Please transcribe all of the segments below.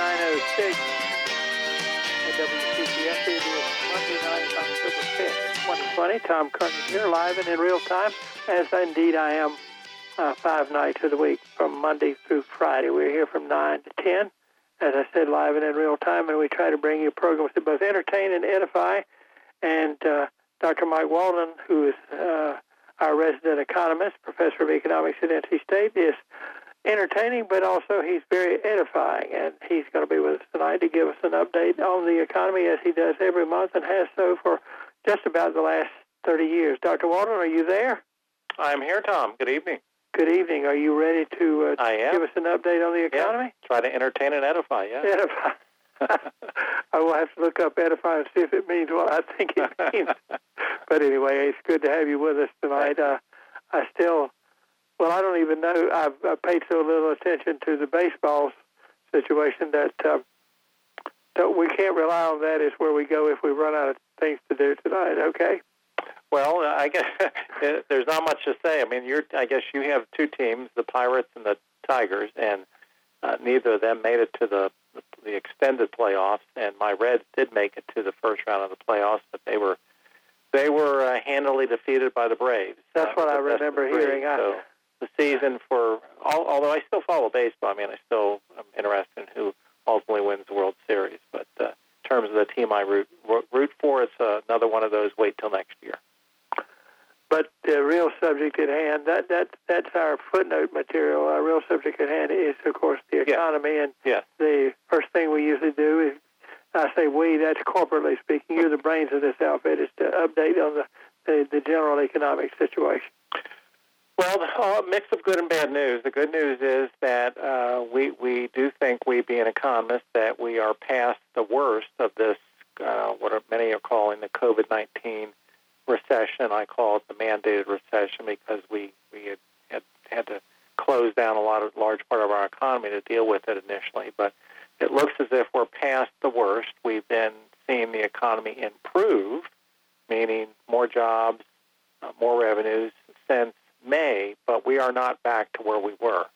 906 at WCCS. It is Monday night, October 5th, 2020. Tom Kearney here, live and in real time, as indeed I am uh, five nights of the week from Monday through Friday. We're here from 9 to 10, as I said, live and in real time, and we try to bring you programs that both entertain and edify. And uh, Dr. Mike Walden, who is uh, our resident economist, professor of economics at NC State, is entertaining, but also he's very edifying. And he's going to be with us tonight to give us an update on the economy as he does every month and has so for just about the last 30 years. Dr. Walden, are you there? I'm here, Tom. Good evening. Good evening. Are you ready to uh, I am. give us an update on the economy? Yeah. Try to entertain and edify, yeah. Edify. I will have to look up edify and see if it means what I think it means. but anyway, it's good to have you with us tonight. Uh, I still well, I don't even know. I've, I've paid so little attention to the baseball situation that uh, that we can't rely on that is where we go if we run out of things to do tonight. Okay. Well, I guess there's not much to say. I mean, you're. I guess you have two teams, the Pirates and the Tigers, and uh, neither of them made it to the the extended playoffs. And my Reds did make it to the first round of the playoffs, but they were they were uh, handily defeated by the Braves. That's uh, what I remember hearing. So, the season for although I still follow baseball. I mean, I still am interested in who ultimately wins the World Series. But uh, in terms of the team I root root for, it's uh, another one of those. Wait till next year. But the real subject at hand that that that's our footnote material. Our real subject at hand is, of course, the economy. Yes. And yes. the first thing we usually do is I say we. That's corporately speaking. You're the brains of this outfit. Is to update on the the, the general economic situation. Well, a mix of good and bad news. The good news is that uh, we we do think, we being economists, that we are past the worst of this. Uh, what are, many are calling the COVID nineteen recession. I call it the mandated recession because we we had, had had to close down a lot of large part of our economy to deal with it initially. But it looks as if we're past the worst. We've been seeing the economy improve, meaning more jobs, uh, more revenues since are not back to where we were.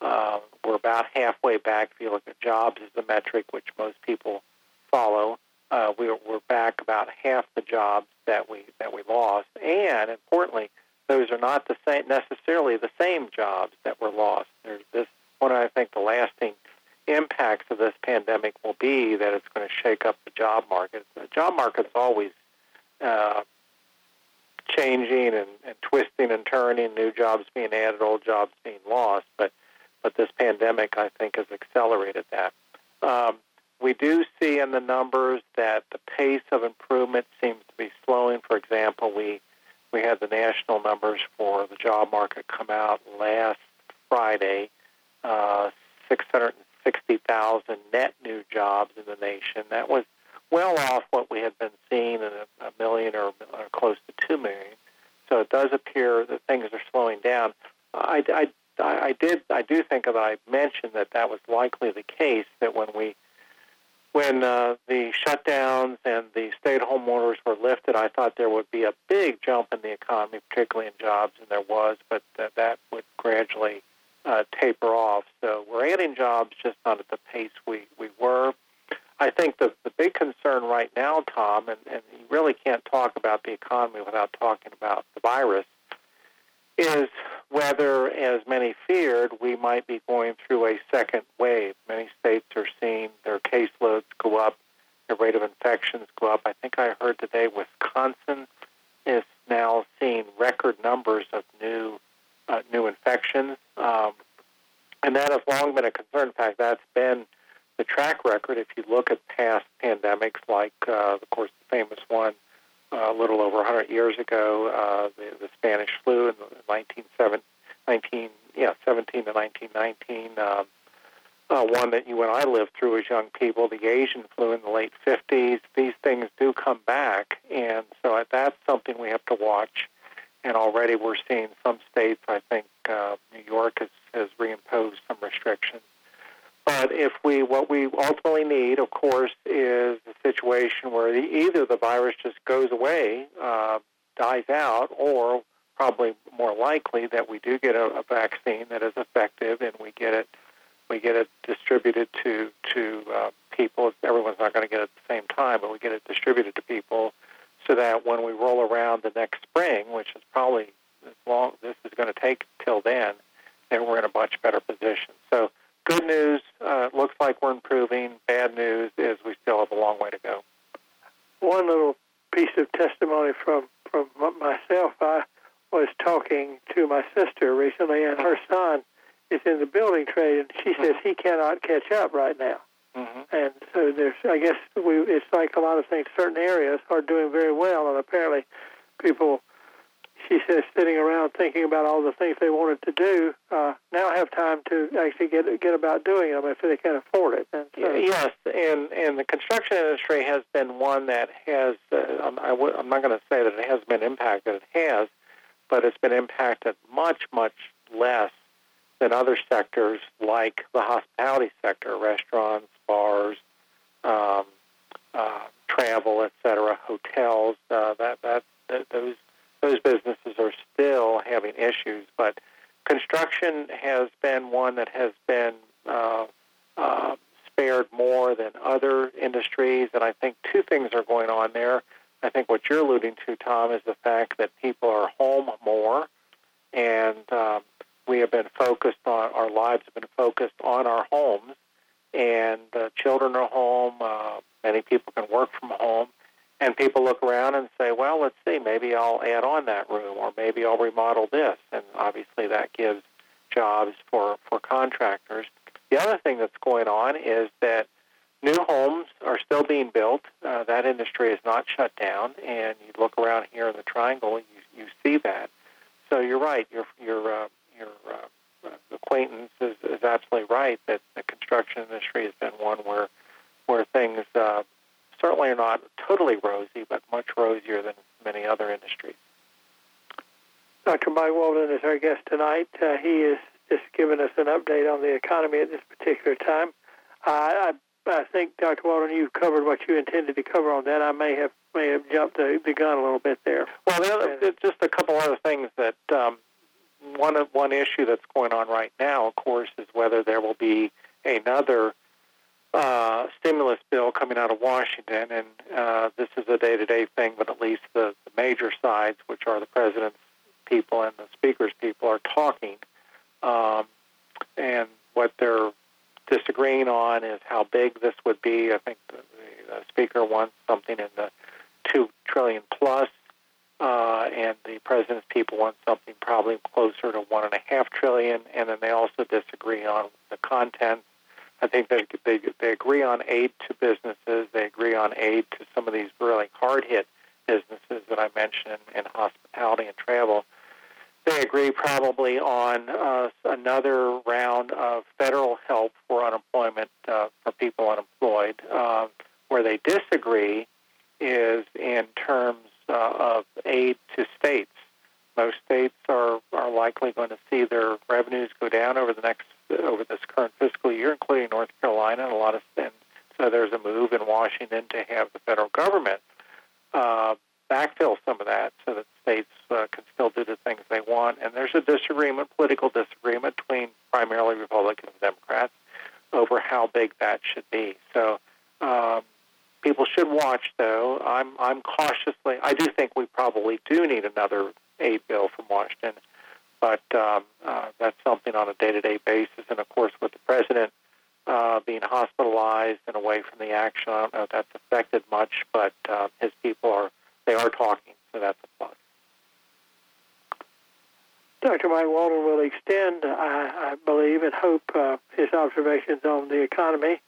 Uh, we're about halfway back. If you look at jobs as the metric, which most people follow, uh, we're, we're back about half the jobs that we that we lost, and importantly, those are not the same necessarily the same jobs that were lost. There's this one. I think the lasting impacts of this pandemic will be that it's going to shake up the job market. The job market's always uh, changing and, and twisting and turning, new jobs being added, old jobs being lost. But but this pandemic, I think, has accelerated that. Um, we do see in the numbers that the pace of improvement seems to be slowing. For example, we we had the national numbers for the job market come out last Friday, uh, 660,000 net new jobs in the nation. That was well off what we had been seeing in a, a million or, or close to two million. So it does appear that things are slowing down. I, I, I did I do think that I mentioned that that was likely the case that when we when uh, the shutdowns and the stay-at-home orders were lifted, I thought there would be a big jump in the economy, particularly in jobs, and there was, but uh, that would gradually uh, taper off. So we're adding jobs, just not at the pace we, we were. I think the, the big concern right now, Tom, and, and you really can't talk about the economy without talking about the virus, is whether, as many feared, we might be going through a second wave. Many states are seeing their caseloads go up, the rate of infections go up. I think I heard today Wisconsin is now seeing record numbers of new uh, new infections, um, and that has long been a concern. In fact, that's been the track record, if you look at past pandemics, like, uh, of course, the famous one a little over 100 years ago, uh, the, the Spanish flu in 1917, 19, yeah, 17 to 1919, um, uh, one that you and I lived through as young people, the Asian flu in the late 50s. These things do come back, and so that's something we have to watch. And already we're seeing some states, I think uh, New York has, has reimposed some restrictions but if we, what we ultimately need, of course, is a situation where the, either the virus just goes away, uh, dies out, or probably more likely that we do get a, a vaccine that is effective and we get it we get it distributed to to uh, people. Everyone's not going to get it at the same time, but we get it distributed to people so that when we roll around the next spring, which is probably as long this is going to take till then, then we're in a much better position. So good news, uh, looks like we're improving. Bad news is we still have a long way to go. One little piece of testimony from from myself. I was talking to my sister recently, and her son is in the building trade, and she says he cannot catch up right now. Mm-hmm. And so there's, I guess, we it's like a lot of things. Certain areas are doing very well, and apparently, people, she says, sitting around thinking about all the things they wanted to do, uh, now have time to actually get get about doing them if they can afford it. And so, yes, and and the construction industry has been one that has. Uh, I w- I'm not going to say that it has been impacted. It has, but it's been impacted much much less than other sectors like the hospitality sector, restaurants, bars, um, uh, travel, etc., hotels. Uh, that, that that those those businesses are still having issues, but construction has been one that has been uh, uh, spared more than other industries, and I think two things are going on there. I think what you're alluding to, Tom, is the fact that people are home more, and um, we have been focused on our lives have been focused on our homes, and uh, children are home. Uh, many people can work from home, and people look around and say, "Well, let's see, maybe I'll add on that room, or maybe I'll remodel this." And obviously, that gives jobs for for contractors. The other thing that's going on is that new homes are still being built. Uh, that industry is not shut down, and you look around here in the Triangle, you you see that. So you're right. You're you're uh, your uh, acquaintance is, is absolutely right that the construction industry has been one where where things uh, certainly are not totally rosy, but much rosier than many other industries. Dr. Mike Walden is our guest tonight. Uh, he is just giving us an update on the economy at this particular Uh, I, I think, Dr. Walden, you covered what you intended to cover on that. I may have may have jumped the, the gun a little bit there. Well, the other, just a couple other things that um, one one issue that's going on right now, of course, is whether there will be another uh, stimulus bill coming out of Washington, and uh, this is a day-to-day thing. But at least the, the major sides, which are the president's people and the speaker's people, are talking, um, and what they're disagreeing on is how big this would be. I think the, the speaker wants something in the two trillion plus uh, and the president's people want something probably closer to one and a half trillion, and then they also disagree on the content. I think they, they they agree on aid to businesses. They agree on aid to some of these really hard hit businesses that I mentioned in, in hospitality and travel. They agree probably on uh, another round of federal help for unemployment uh, for people unemployed. Uh, where they disagree is in terms uh, of aid to states. Most states are, are likely going to see their revenues go down over the next over this current fiscal year, including North Carolina and a lot of states. So there's a move in Washington to have the federal government uh, backfill some of that so that states uh, can still do the things. And there's a disagreement, political disagreement between primarily Republicans and Democrats over how big that should be. So um, people should watch, though. I'm I'm cautiously. I do think we probably do need another aid bill from Washington, but um, uh, that's something on a day-to-day basis. And of course, with the president uh, being hospitalized and away from the action, I don't know if that's affected much, but uh, his people are they are talking, so that's a plus. Dr. Mike Walden will extend, I, I believe and hope, uh, his observations on the economy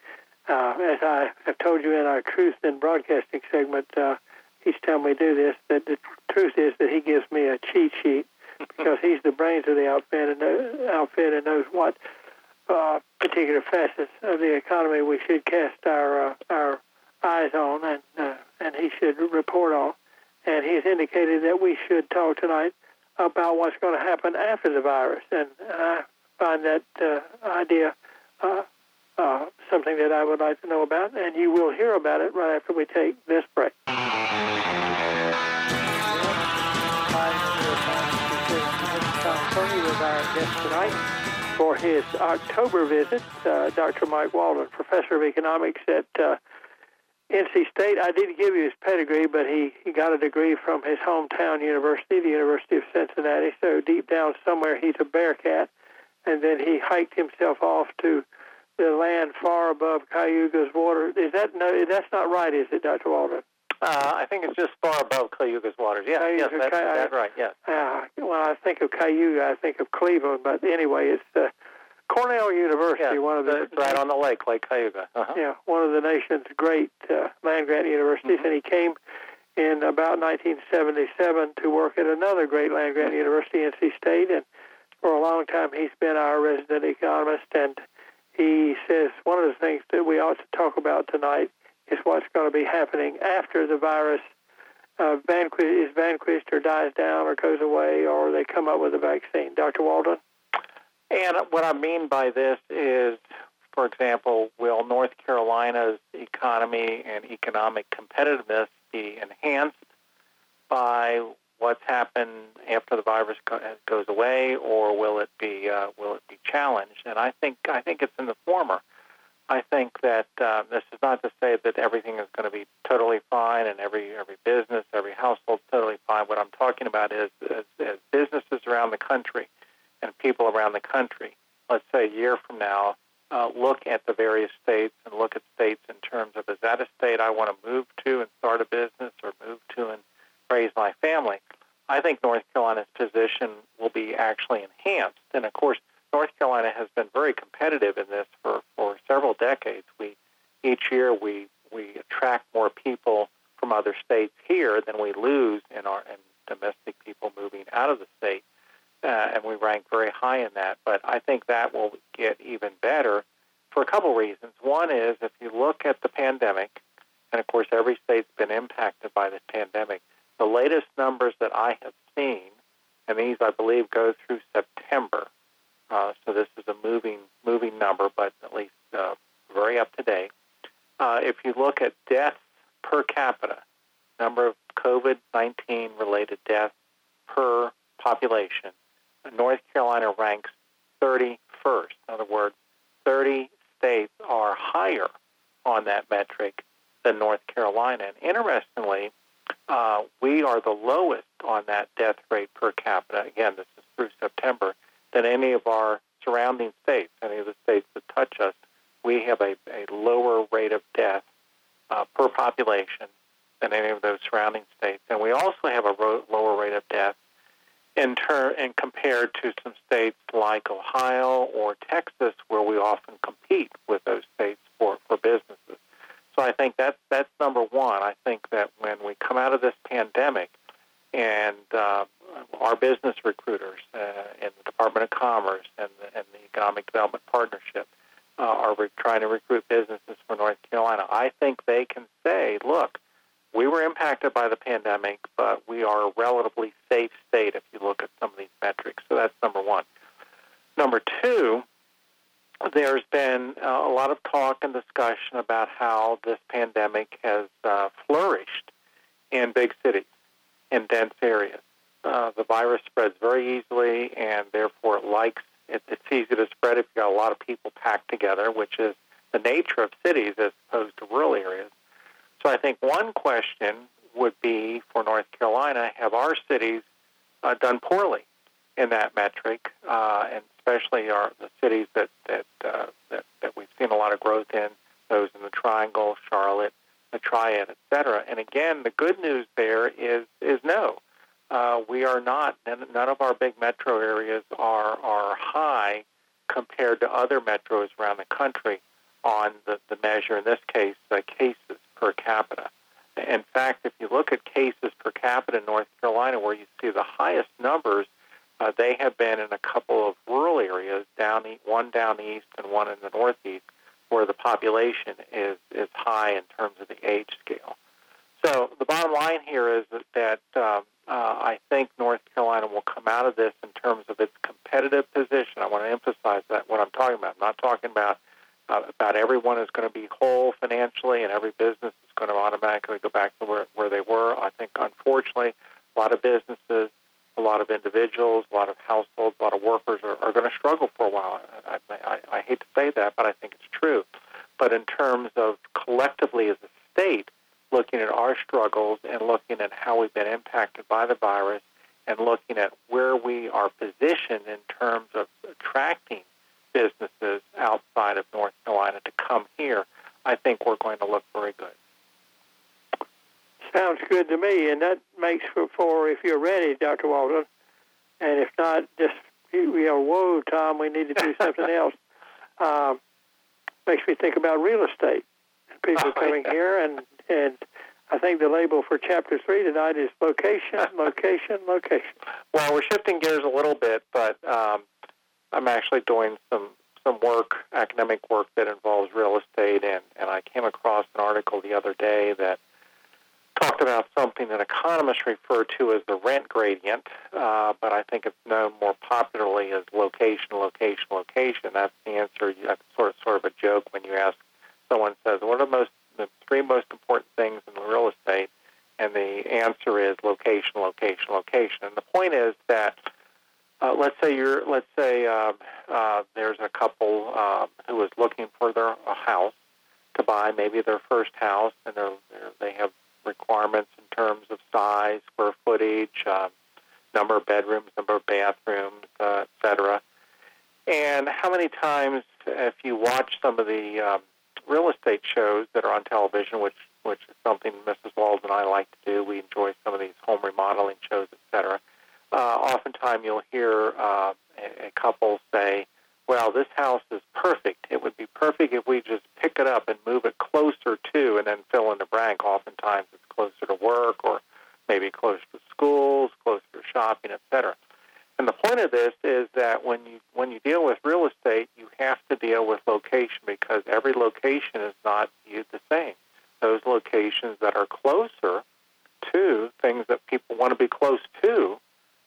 uh, as I have told you in our Truth in Broadcasting segment, uh, each time we do this, that the truth is that he gives me a cheat sheet because he's the brains of the outfit and, uh, outfit and knows what uh, particular facets of the economy we should cast our uh, our eyes on and uh, and he should report on. And he's indicated that we should talk tonight about what's going to happen after the virus. And I find that idea uh, uh, something that I would like to know about, and you will hear about it right after we take this break. Kearney was our guest tonight. for his October visit, uh, Dr. Mike Walden, professor of economics at uh, NC State. I did give you his pedigree, but he, he got a degree from his hometown university, the University of Cincinnati. So deep down somewhere, he's a Bearcat. And then he hiked himself off to the land far above Cayuga's water. Is that no? That's not right, is it, Dr. Walden? Uh, I think it's just far above Cayuga's waters. Yeah, yes, that's, that's right. Yes. Uh, when I think of Cayuga, I think of Cleveland. But anyway, it's uh, Cornell University, yeah, one of the right on the lake, Lake Cayuga. Uh-huh. Yeah, one of the nation's great uh, land grant universities, mm-hmm. and he came in about 1977 to work at another great land grant university, NC State, and for a long time he's been our resident economist. And he says one of the things that we ought to talk about tonight is what's going to be happening after the virus uh, is vanquished or dies down or goes away or they come up with a vaccine. Dr. Walden? And what I mean by this is, for example, will North Carolina's economy and economic competitiveness be enhanced by what's happened after the virus goes away, or will it be uh, will it be challenged? And I think I think it's in the former. I think that uh, this is not to say that everything is going to be totally fine and every every business, every household totally fine. What I'm talking about is, is, is businesses around the country and people around the country. Let's say a year from now, uh, look at the various states and look at states in terms of is that a state I want to move to and start a business or move to and raise my family. I think North Carolina's position will be actually enhanced. And of course, North Carolina has been very competitive in this for, for several decades. We each year we we attract more people from other states here than we lose in our in domestic people moving out of the state, uh, and we rank very high in that. But I think that will get even better for a couple reasons. One is if you look at the pandemic, and of course every state's been impacted by this pandemic. The latest numbers that I have seen, and these I believe go through September uh, so this is a moving moving number, but at least uh, very up to date. Uh, if you look at deaths per capita, number of COVID 19 related deaths per population, North Carolina ranks 31st. In other words, 30 states are higher on that metric than North Carolina. And interestingly, are the lowest on that death rate per capita. Again, this is through September than any of our surrounding states, any of the states that touch us. We have a, a lower rate of death uh, per population than any of those surrounding states, and we also have a ro- lower rate of death in turn and compared to some states like Ohio or Texas, where we often compete with those states for, for businesses. So I think that's that's number one. I think that when we come out of this pandemic, and uh, our business recruiters uh, in the Department of Commerce and the, and the Economic Development Partnership uh, are re- trying to recruit businesses for North Carolina. I think they can say, look, we were impacted by the pandemic, but we are a relatively safe state if you look at some of these metrics. So that's number one. Number two, there's been uh, a lot of talk and discussion about how this pandemic has uh, flourished in big cities, in dense areas. Uh, the virus spreads very easily, and therefore it likes it, it's easy to spread if you've got a lot of people packed together, which is the nature of cities as opposed to rural areas. So I think one question would be for North Carolina: Have our cities uh, done poorly in that metric, uh, and especially our the cities that that, uh, that that we've seen a lot of growth in, those in the Triangle, Charlotte, the Triad, et cetera. And again, the good news there is is no uh, we are not. None of our big metro areas are are high compared to other metros around the country on the, the measure. In this case, uh, cases per capita. In fact, if you look at cases per capita in North Carolina, where you see the highest numbers, uh, they have been in a couple of rural areas, down one down east and one in the northeast, where the population is is high in terms of the age scale. So the bottom line here is that, that um, uh, I think North Carolina will come out of this in terms of its competitive position. I want to emphasize that what I'm talking about. I'm not talking about uh, about everyone is going to be whole financially and every business is going to automatically go back to where, where they were. I think, unfortunately, a lot of businesses, a lot of individuals, a lot of households, a lot of workers are, are going to struggle for a while. I, I, I hate to say that, but I think it's true. But in terms of collectively as a state, looking at our struggles and looking at how we've been impacted by the virus and looking at where we are positioned in terms of attracting businesses outside of North Carolina to come here, I think we're going to look very good. Sounds good to me, and that makes for, for if you're ready, Dr. Walden, and if not, just we are whoa, Tom, we need to do something else. Um, makes me think about real estate. People oh, coming yeah. here, and and I think the label for chapter three tonight is location, location, location. Well, we're shifting gears a little bit, but um, I'm actually doing some some work, academic work that involves real estate, and and I came across an article the other day that talked about something that economists refer to as the rent gradient, uh, but I think it's known more popularly as location, location, location. That's the answer. That's sort of sort of a joke when you ask someone says, "What are the most the three most important things in real estate?" And the answer is location, location, location. And the point is that uh, let's say you're let's say uh, uh, there's a couple uh, who is looking for their a house to buy, maybe their first house, and they're, they're, they have requirements in terms of size, square footage, uh, number of bedrooms, number of bathrooms, uh, etc. And how many times, if you watch some of the um, real estate shows that are on television, which which is something Mrs. Walden and I like to do, we enjoy some of these home remodeling shows, etc. Uh, oftentimes, you'll hear uh, a, a couple say, well, this house is perfect. It would be perfect if we just pick it up and move it closer to, and then fill in the blank. Oftentimes it's closer to work or maybe closer to schools, closer to shopping, etc. And the point of this is that when you when you deal with real estate, you have to deal with location because every location is not viewed the same. Those locations that are closer to things that people want to be close to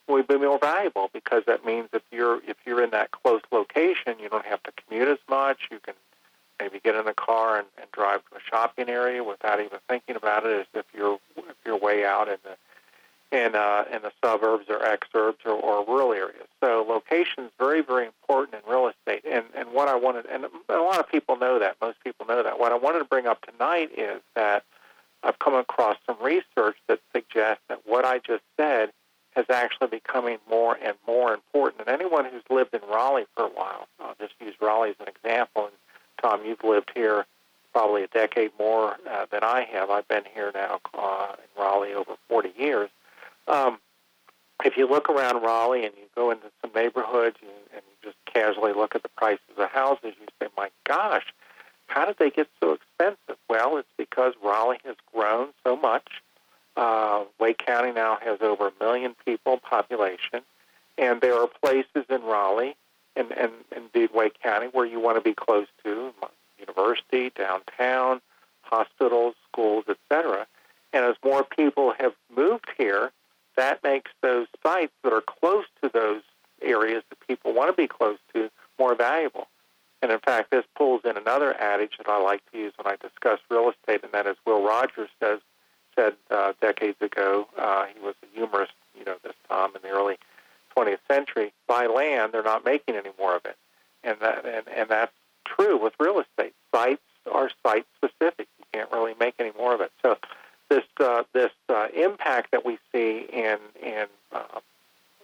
will be more valuable because that means if you're if you're in that close location, you don't have to commute as much. You can maybe get in a car and, and drive to a shopping area without even thinking about it. As if you're if you're way out in the in uh, in the suburbs or exurbs or, or rural areas. So location is very very important in real estate. And and what I wanted and a lot of people know that. Most people know that. What I wanted to bring up tonight is that I've come across some research that suggests that what I just said is actually becoming more and more important. And anyone who's lived in Raleigh for a while, I'll just use Raleigh as an example. And Tom, you've lived here probably a decade more uh, than I have. I've been here now uh, in Raleigh over 40 years. Um, if you look around Raleigh and you go into some neighborhoods and, and you just casually look at the prices of houses, you say, my gosh, how did they get so expensive? Well, it's because Raleigh has grown so much uh, Wake County now has over a million people population, and there are places in Raleigh and, and indeed Wake County where you want to be close to university, downtown, hospitals, schools, etc. And as more people have moved here, that makes those sites that are close to those areas that people want to be close to more valuable. And in fact, this pulls in another adage that I like to use when I discuss real estate, and that is Will Rogers says said uh, decades ago. Uh, he was a humorist, you know, this Tom in the early 20th century. Buy land, they're not making any more of it, and that and, and that's true with real estate. Sites are site specific. You can't really make any more of it. So this uh, this uh, impact that we see in in uh,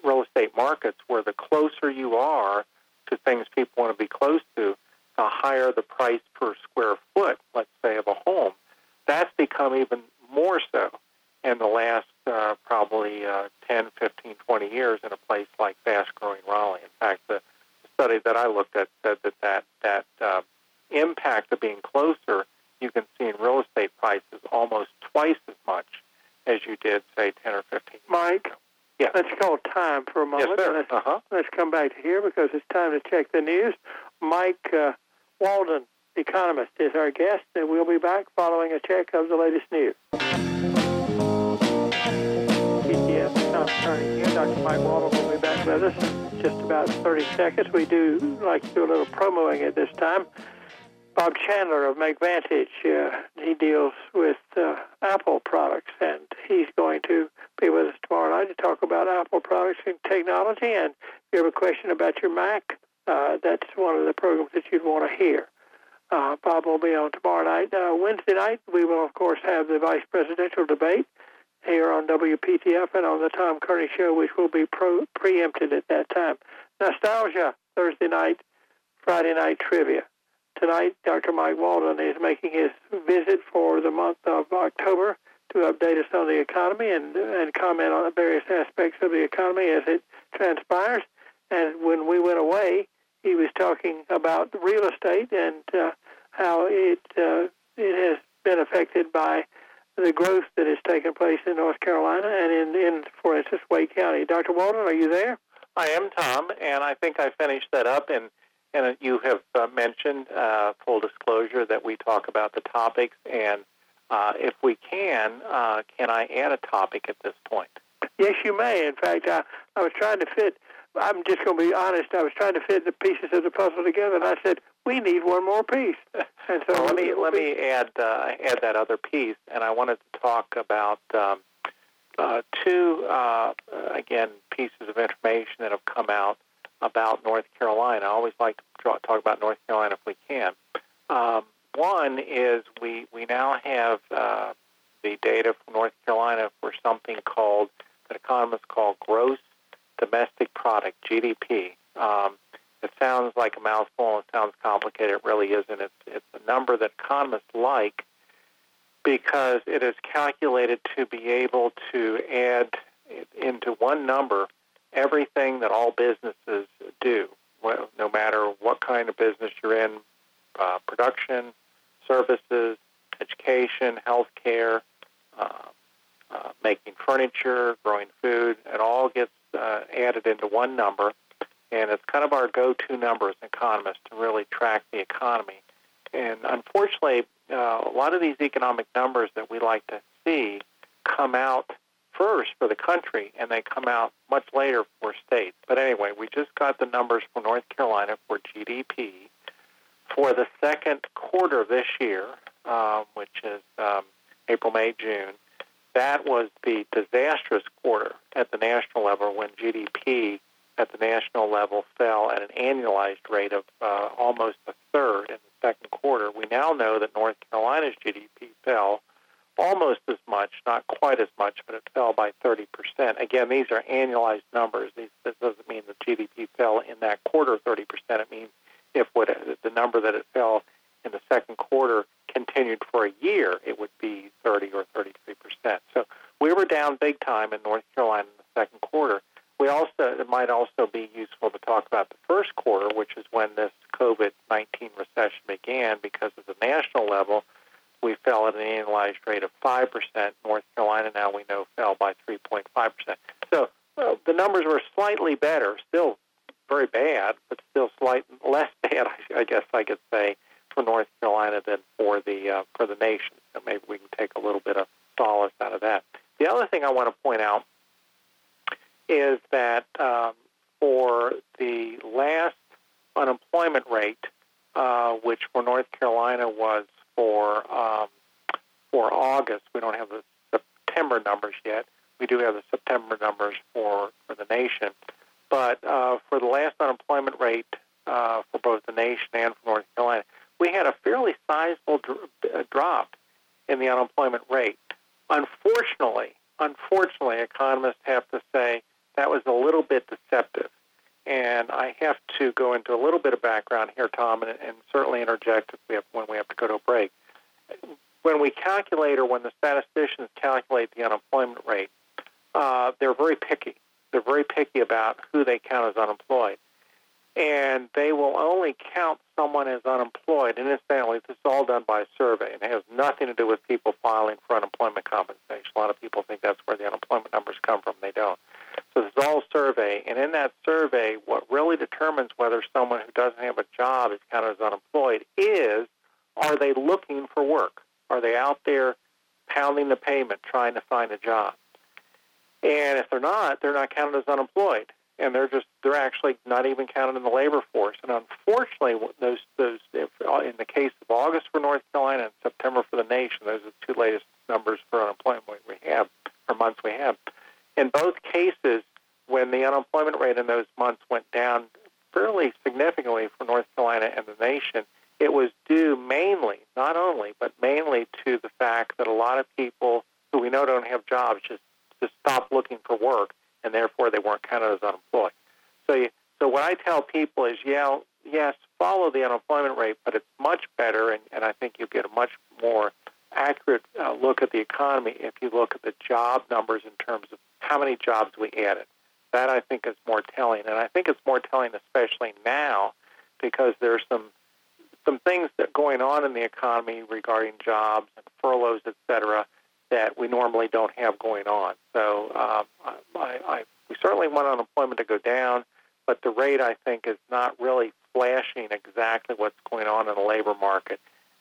real estate markets, where the closer you are to things people want to be close to, the higher the price per square foot, let's say, of a home. That's become even more so in the last uh, probably uh, 10, 15, 20 years in a place like fast-growing Raleigh. In fact, the study that I looked at said that that, that uh, impact of being closer you can see in real estate prices almost twice as much as you did, say, 10 or 15 Mike, yeah. let's call time for a moment. Yes, sir. Let's, uh-huh. let's come back to here because it's time to check the news. Mike uh, Walden economist, is our guest, and we'll be back following a check of the latest news. PTF, Tom Turning. Dr. Mike Walden will be back with us in just about 30 seconds. We do like to do a little promoing at this time. Bob Chandler of MakeVantage. Uh, he deals with uh, Apple products, and he's going to be with us tomorrow night to talk about Apple products and technology. And if you have a question about your Mac, uh, that's one of the programs that you'd want to hear. Uh, Bob will be on tomorrow night. Uh, Wednesday night, we will, of course, have the vice presidential debate here on WPTF and on the Tom Kearney Show, which will be pro- preempted at that time. Nostalgia, Thursday night, Friday night trivia. Tonight, Dr. Mike Walden is making his visit for the month of October to update us on the economy and, and comment on the various aspects of the economy as it transpires. And when we went away, he was talking about real estate and uh, how it uh, it has been affected by the growth that has taken place in North Carolina and in, in for instance, Wake County. Dr. Walden, are you there? I am, Tom, and I think I finished that up. And, and you have uh, mentioned, uh, full disclosure, that we talk about the topics. And uh, if we can, uh, can I add a topic at this point? Yes, you may. In fact, I, I was trying to fit I'm just going to be honest. I was trying to fit the pieces of the puzzle together, and I said we need one more piece. And so well, let me let me add uh, add that other piece, and I wanted to talk about um, uh, two uh, again pieces of information that have come out about North Carolina. I always like to talk about North Carolina if we can. Um, one is we we now have uh, the data from North Carolina for something called that economists call gross domestic product, GDP. Um, it sounds like a mouthful. It sounds complicated. It really isn't. It's, it's a number that economists like because it is calculated to be able to add into one number everything that all businesses do, no matter what kind of business you're in uh, production, services, education, healthcare, uh, uh, making furniture, growing food. It all gets uh, added into one number, and it's kind of our go-to number as economists to really track the economy. And unfortunately, uh, a lot of these economic numbers that we like to see come out first for the country, and they come out much later for states. But anyway, we just got the numbers for North Carolina for GDP for the second quarter of this year, um, which is um, April, May, June that was the disastrous quarter at the national level when GDP at the national level fell at an annualized rate of uh, almost a third in the second quarter. We now know that North Carolina's GDP fell almost as much, not quite as much, but it fell by 30%. Again, these are annualized numbers. These, this doesn't mean the GDP fell in that quarter 30%. It means if what, the number that it fell in the second quarter continued for a year, it would be 30 or 33 percent. So we were down big time in North Carolina in the second quarter. We also it might also be useful to talk about the first quarter, which is when this COVID 19 recession began, because at the national level, we fell at an annualized rate of 5%. North Carolina now we know fell by 3.5%. So well, the numbers were slightly better, still very bad, but still slight less bad, I guess I could say, for North Carolina than for the uh, for the nation. So maybe we can take a little bit of solace out of that. The other thing I want to point out is that um, for the last unemployment rate, uh, which for North Carolina was for um, for August, we don't have the September numbers yet. We do have the September numbers for for the nation, but uh, for the last unemployment rate uh, for both the nation and for North Carolina, we had a fairly sizable dr- uh, drop in the unemployment rate. Unfortunately, unfortunately, economists have to say that was a little bit deceptive. And I have to go into a little bit of background here, Tom, and, and certainly interject if we have, when we have to go to a break. When we calculate, or when the statisticians calculate the unemployment rate, uh, they're very picky. They're very picky about who they count as unemployed and they will only count someone as unemployed. And incidentally, this is all done by a survey, and it has nothing to do with people filing for unemployment compensation. A lot of people think that's where the unemployment numbers come from. They don't. This is all survey, and in that survey, what really determines whether someone who doesn't have a job is counted as unemployed is are they looking for work? Are they out there pounding the pavement trying to find a job? And if they're not, they're not counted as unemployed. and they're just they're actually not even counted in the labor force. And unfortunately, those those if, uh, in the case of August for North Carolina and September for the nation, those are the two latest numbers for unemployment we have or months we have. In both cases, when the unemployment rate in those months went down fairly significantly for North Carolina and the nation, it was due mainly, not only, but mainly to the fact that a lot of people who we know don't have jobs just just stopped looking for work, and therefore they weren't counted as unemployed. So, you, so what I tell people is, yeah, yes, follow the unemployment rate, but it's much better, and, and I think you get a much more accurate uh, look at the economy if you look at the job numbers in terms of how many jobs we added. That I think is more telling, and I think it's more telling especially now because there's some some things that are going on in the economy regarding jobs and furloughs, et cetera, that we normally don't have going on. So um, I, I, we certainly want unemployment to go down, but the rate I think is not really flashing exactly what's going on in the labor market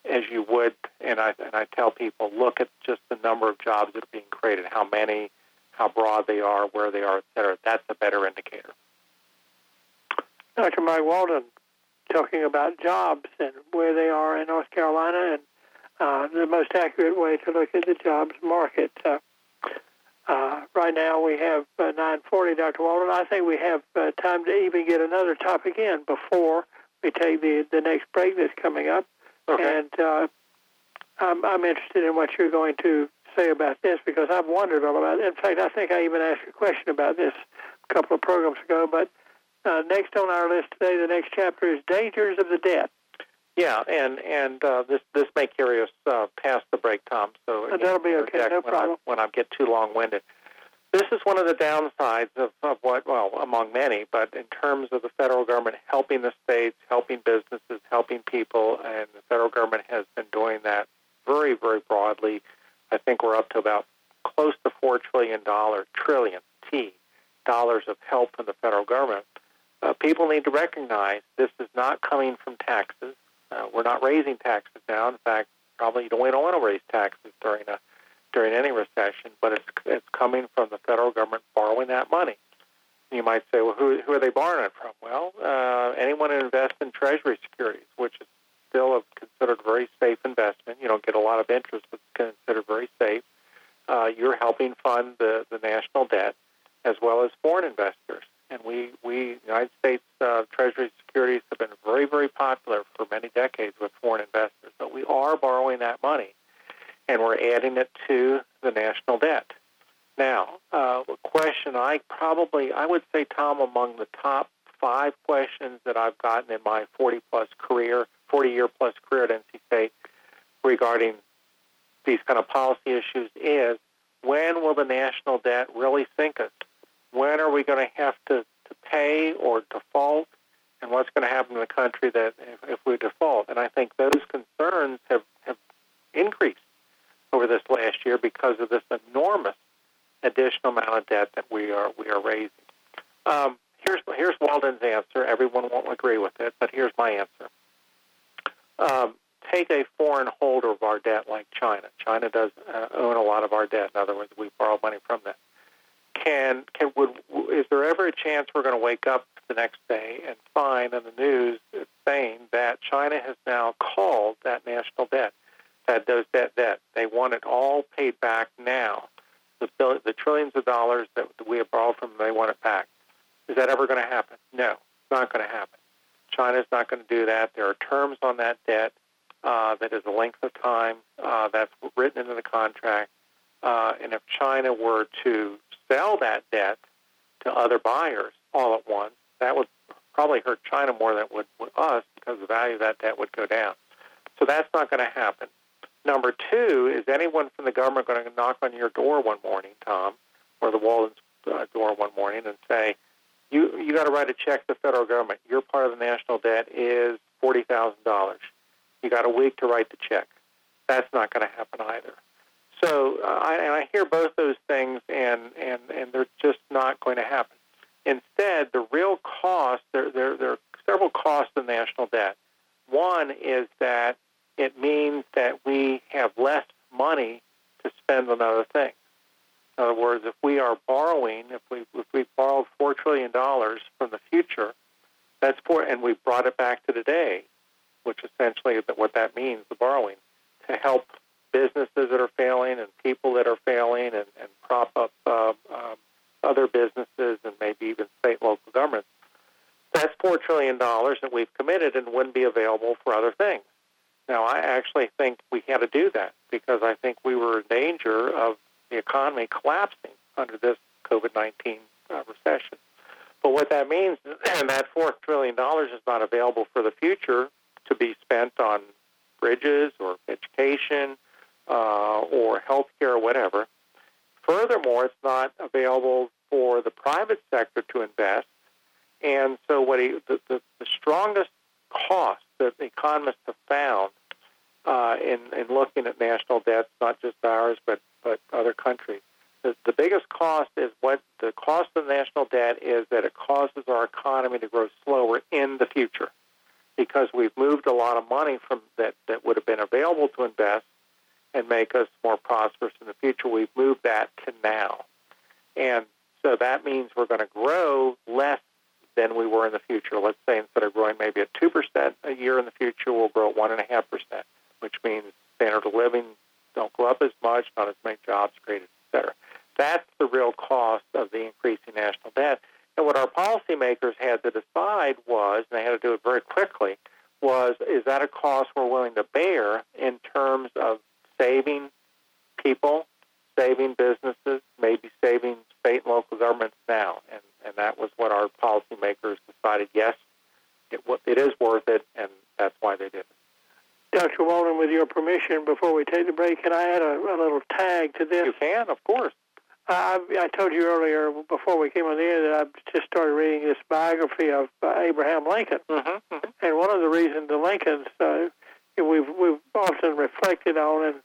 as you would. And I and I tell people look at just the number of jobs that are being created, how many, how broad they are, where they are, et cetera. That's a better indicator. Dr. Mike Walden talking about jobs and where they are in North Carolina and uh, the most accurate way to look at the jobs market. Uh, uh, right now we have uh, 9:40, Dr. Walden. I think we have uh, time to even get another topic in before we take the the next break that's coming up. Okay. And uh, I'm, I'm interested in what you're going to say about this because I've wondered about it. In fact, I think I even asked a question about this a couple of programs ago. But uh, next on our list today, the next chapter is dangers of the debt. Yeah, and and uh, this this may carry us uh, past the break, Tom. So Uh, that'll be okay, no when problem. I, when I get too long-winded, this is one of the downsides of, of what, well, among many, but in terms of the federal government helping the states, helping businesses, helping people, and the federal government has been doing that very, very broadly. I think we're up to about close to four trillion dollar trillion T dollars of help from the federal government. Uh, people need to recognize this is not coming from taxes. Uh, we're not raising taxes now. In fact, probably you don't, want to raise taxes during a during any recession, but it's it's coming from the federal government borrowing that money. You might say, well, who who are they borrowing it from? Well, uh, anyone who invests in Treasury securities, which is still a considered very safe investment. You don't get a lot of interest, but it's considered very safe. Uh, you're helping fund the the national debt as well as foreign investors. And we, we United States uh, Treasury securities have been very, very popular for many decades with foreign investors. But we are borrowing that money, and we're adding it to the national debt. Now, uh, a question I probably, I would say, Tom, among the top five questions that I've gotten in my 40 plus career, 40 year plus career at NC State regarding these kind of policy issues is when will the national debt really sink us? When are we going to have to, to pay or default? And what's going to happen to the country that if, if we default? And I think those concerns have, have increased over this last year because of this enormous additional amount of debt that we are we are raising. Um, here's here's Walden's answer. Everyone won't agree with it, but here's my answer. Um, take a foreign holder of our debt like China. China does uh, own a lot of our debt. In other words, we borrow money from them. Can can would is there ever a chance we're going to wake up the next day and find in the news saying that China has now called that national debt, that those debt debt. They want it all paid back now. The, the trillions of dollars that we have borrowed from them, they want it back. Is that ever going to happen? No, it's not going to happen. China's not going to do that. There are terms on that debt uh, that is a length of time uh, that's written into the contract. Uh, and if China were to sell that debt to other buyers all at once, that would probably hurt China more than it would, would us because the value of that debt would go down. So that's not going to happen. Number two, is anyone from the government going to knock on your door one morning, Tom, or the Walden's uh, door one morning and say, you you got to write a check to the federal government. Your part of the national debt is forty thousand dollars. You got a week to write the check. That's not going to happen either. So, uh, I, and I hear both those things, and and and they're just not going to happen. Instead, the real cost there there there are several costs of national debt. One is that it means that we have less money to spend on other things. In other words, if we are borrowing, if we if we borrowed four trillion dollars from the future, that's four, and we brought it back to today, which essentially is what that means, the borrowing, to help businesses that are failing and people that are failing, and, and prop up uh, um, other businesses and maybe even state and local governments. That's four trillion dollars that we've committed and wouldn't be available for other things. Now, I actually think we had to do that because I think we were in danger of the economy collapsing under this COVID 19 uh, recession. But what that means is that $4 trillion is not available for the future to be spent on bridges or education uh, or healthcare or whatever. Furthermore, it's not available for the private sector to invest. And so, what he, the, the, the strongest cost that economists have found uh, in, in looking at national debts, not just ours, but, but other countries. The, the biggest cost is what the cost of national debt is that it causes our economy to grow slower in the future because we've moved a lot of money from that, that would have been available to invest and make us more prosperous in the future. We've moved that to now. And so that means we're going to grow less than we were in the future. Let's say instead of growing maybe at 2% a year in the future, we'll grow at 1.5% which means standard of living don't go up as much, not as many jobs created, et cetera. That's the real cost of the increasing national debt. And what our policymakers had to decide was, and they had to do it very quickly, was is that a cost we're willing to bear in terms of saving people, saving businesses, maybe saving state and local governments now? And, and that was what our policymakers decided, yes, it, it is worth it, and that's why they did it. Dr. Walden, with your permission, before we take the break, can I add a, a little tag to this? You can, of course. Uh, I, I told you earlier before we came on the air that I just started reading this biography of uh, Abraham Lincoln, mm-hmm, mm-hmm. and one of the reasons the Lincolns uh, we've we've often reflected on, and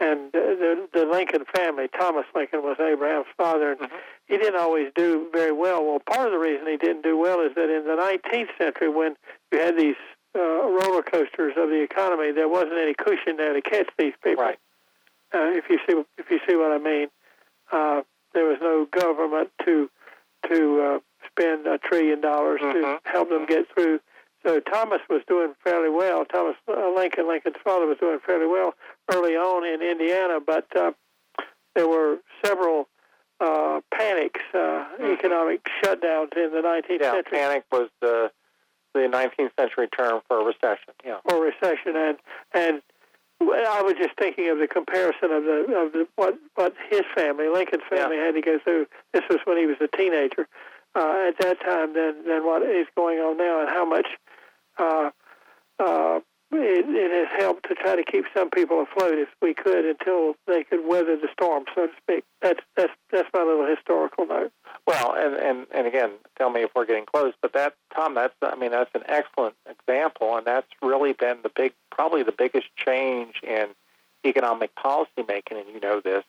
and uh, the the Lincoln family, Thomas Lincoln was Abraham's father, and mm-hmm. he didn't always do very well. Well, part of the reason he didn't do well is that in the 19th century, when you had these uh, roller coasters of the economy, there wasn't any cushion there to catch these people. Right. Uh, if you see if you see what I mean, uh, there was no government to to uh, spend a trillion dollars mm-hmm. to help them get through. So Thomas was doing fairly well. Thomas uh, Lincoln, Lincoln's father, was doing fairly well early on in Indiana, but uh, there were several uh, panics, uh, mm-hmm. economic shutdowns in the 19th yeah, century. panic was the the 19th century term for a recession. Yeah. For recession, and and I was just thinking of the comparison of the of the what what his family, Lincoln's family, yeah. had to go through. This was when he was a teenager. Uh, at that time, than than what is going on now, and how much uh, uh, it, it has helped to try to keep some people afloat if we could until they could weather the storm, so to speak. That's that's that's my little historical note. Well, and and and again, tell me if we're getting close, but that Tom, that's I mean that's an excellent example, and that's really been the big, probably the biggest change in economic policy making, and you know this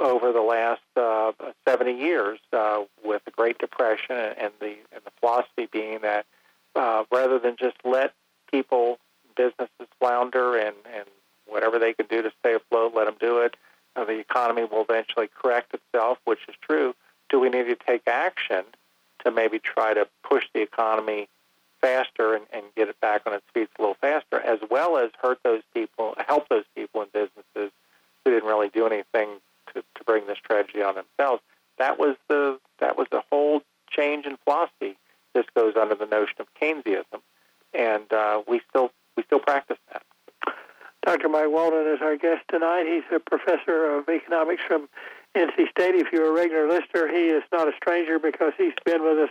over the last uh, 70 years uh, with the Great Depression and the and the philosophy being that uh, rather than just let people businesses flounder and, and whatever they can do to stay afloat, let them do it. Uh, the economy will eventually correct itself, which is true. Do we need to take action to maybe try to push the economy faster and, and get it back on its feet a little faster, as well as hurt those people, help those people and businesses who didn't really do anything to, to bring this tragedy on themselves? That was the that was the whole change in philosophy. This goes under the notion of Keynesianism, and uh, we still we still practice that. Dr. Mike Walden is our guest tonight. He's a professor of economics from NC State. If you're a regular listener, he is not a stranger because he's been with us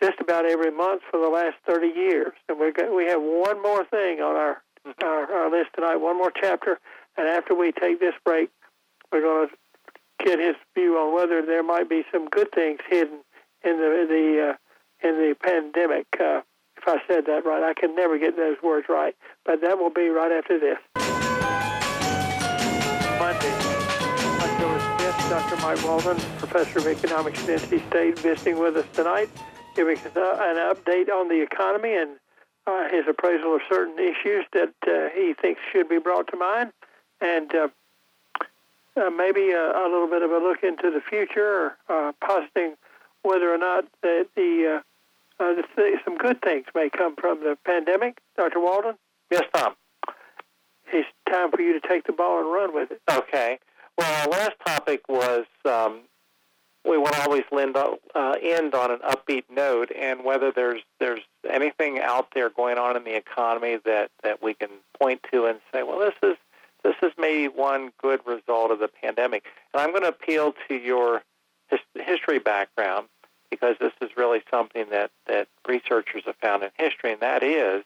just about every month for the last 30 years. And we we have one more thing on our, mm-hmm. our, our list tonight, one more chapter. And after we take this break, we're going to get his view on whether there might be some good things hidden in the the uh, in the pandemic. Uh, if I said that right. I can never get those words right, but that will be right after this. Monday, October 5th, Dr. Mike Walden, Professor of Economics at NC State, visiting with us tonight, giving us an update on the economy and uh, his appraisal of certain issues that uh, he thinks should be brought to mind. And uh, uh, maybe a, a, little bit of a look into the future, or uh, positing whether or not the, the, uh, the some good things may come from the pandemic. Dr. Walden? Yes, Tom. It's time for you to take the ball and run with it. Okay. Well, our last topic was um, we want to always end, uh, end on an upbeat note, and whether there's there's anything out there going on in the economy that, that we can point to and say, well, this is this is maybe one good result of the pandemic. And I'm going to appeal to your his, history background because this is really something that, that researchers have found in history, and that is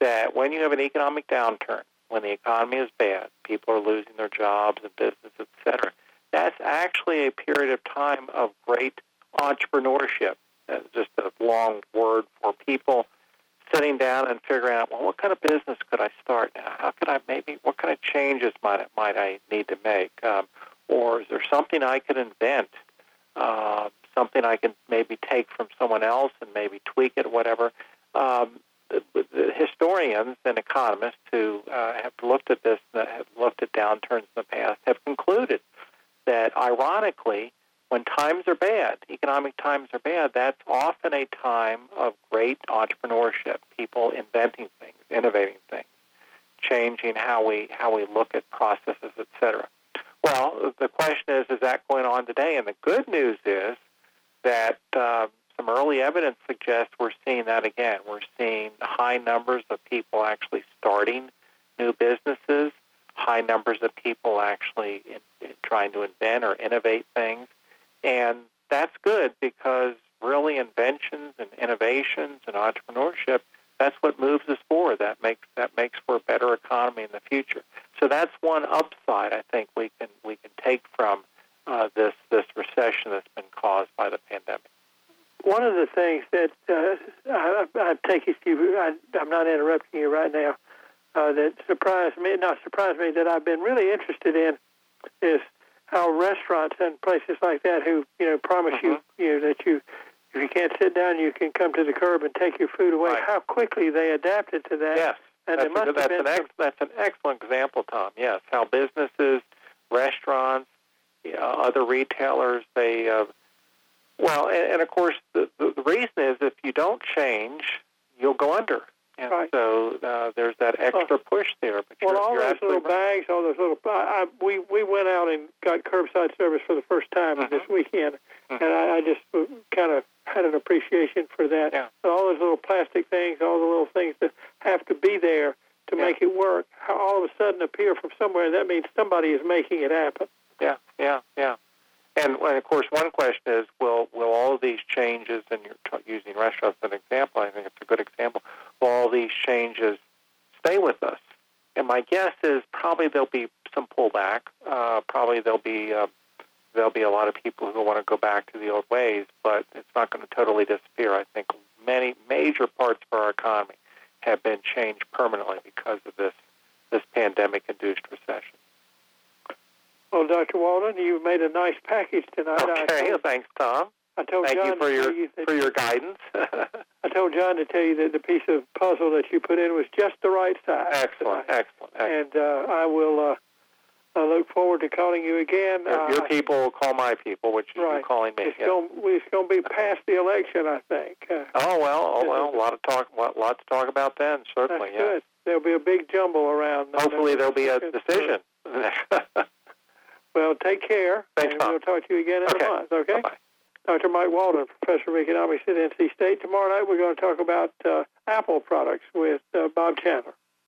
that when you have an economic downturn, when the economy is bad, people are losing their jobs and business, etc. That's actually a period of time of great entrepreneurship. That's just a long word for people sitting down and figuring out, well, what kind of business could I start now? How could I maybe, what kind of changes might, might I need to make? Um, or is there something I could invent? Uh, something I can maybe take from someone else and maybe tweak it, or whatever. Um, the, the historians and economists who uh, have looked at this, uh, have looked at downturns in the past, have concluded that, ironically, when times are bad, economic times are bad, that's often a time of great entrepreneurship, people inventing things, innovating things, changing how we how we look at processes, etc. Well, the question is, is that going on today? And the good news is that uh, some early evidence suggests we're seeing that again. We're seeing high numbers of people actually starting new businesses, high numbers of people actually in, in trying to invent or innovate things. And that's good because really inventions and innovations and entrepreneurship that's what moves us forward. That makes that makes for a better economy in the future. So that's one upside I think we can we can take from uh, this this recession that's been caused by the pandemic. One of the things that uh, I, I take it you, I, I'm not interrupting you right now. Uh, that surprised me, not surprised me, that I've been really interested in is how restaurants and places like that who you know promise mm-hmm. you you know that you if you can't sit down you can come to the curb and take your food away. Right. How quickly they adapted to that. Yes, and that's, a, that's an ex, that's an excellent example, Tom. Yes, how businesses, restaurants, know, other retailers they. Uh, well, and, and of course, the, the, the reason is if you don't change, you'll go under. And right. so uh, there's that extra push there. But well, all those little bags, all those little. I, I, we we went out and got curbside service for the first time mm-hmm. this weekend, mm-hmm. and I, I just kind of had an appreciation for that. Yeah. all those little plastic things, all the little things that have to be there to yeah. make it work, all of a sudden appear from somewhere. That means somebody is making it happen. Yeah, yeah, yeah. And, and of course, one question is, will will all of these changes, and you're t- using restaurants as an example, I think it's a good example, will all these changes stay with us? And my guess is probably there'll be some pullback. Uh, probably there'll be uh, there'll be a lot of people who want to go back to the old ways, but it's not going to totally disappear. I think many major parts of our economy have been changed permanently because of this this pandemic-induced recession. Well, Dr. Walden, you've made a nice package tonight. Okay, thanks, Tom. I told Thank John you for your you for your guidance. I told John to tell you that the piece of puzzle that you put in was just the right size. Excellent, excellent, excellent. And uh, I will. Uh, I look forward to calling you again. Your, your uh, people will call my people, which is right. you calling me. It's yeah. going. To be past the election, I think. Uh, Oh well, oh well, a lot of talk, lot, lot to talk about then. Certainly, that's yeah. good. There'll be a big jumble around. Hopefully, there'll be a decision. 2nd. Well, take care. Thanks, and Tom. we'll talk to you again in Okay. a month. Okay. Bye-bye. Dr. Mike Walden, professor of economics at NC State. Tomorrow night we're going to talk about uh, Apple products with uh, Bob Chandler.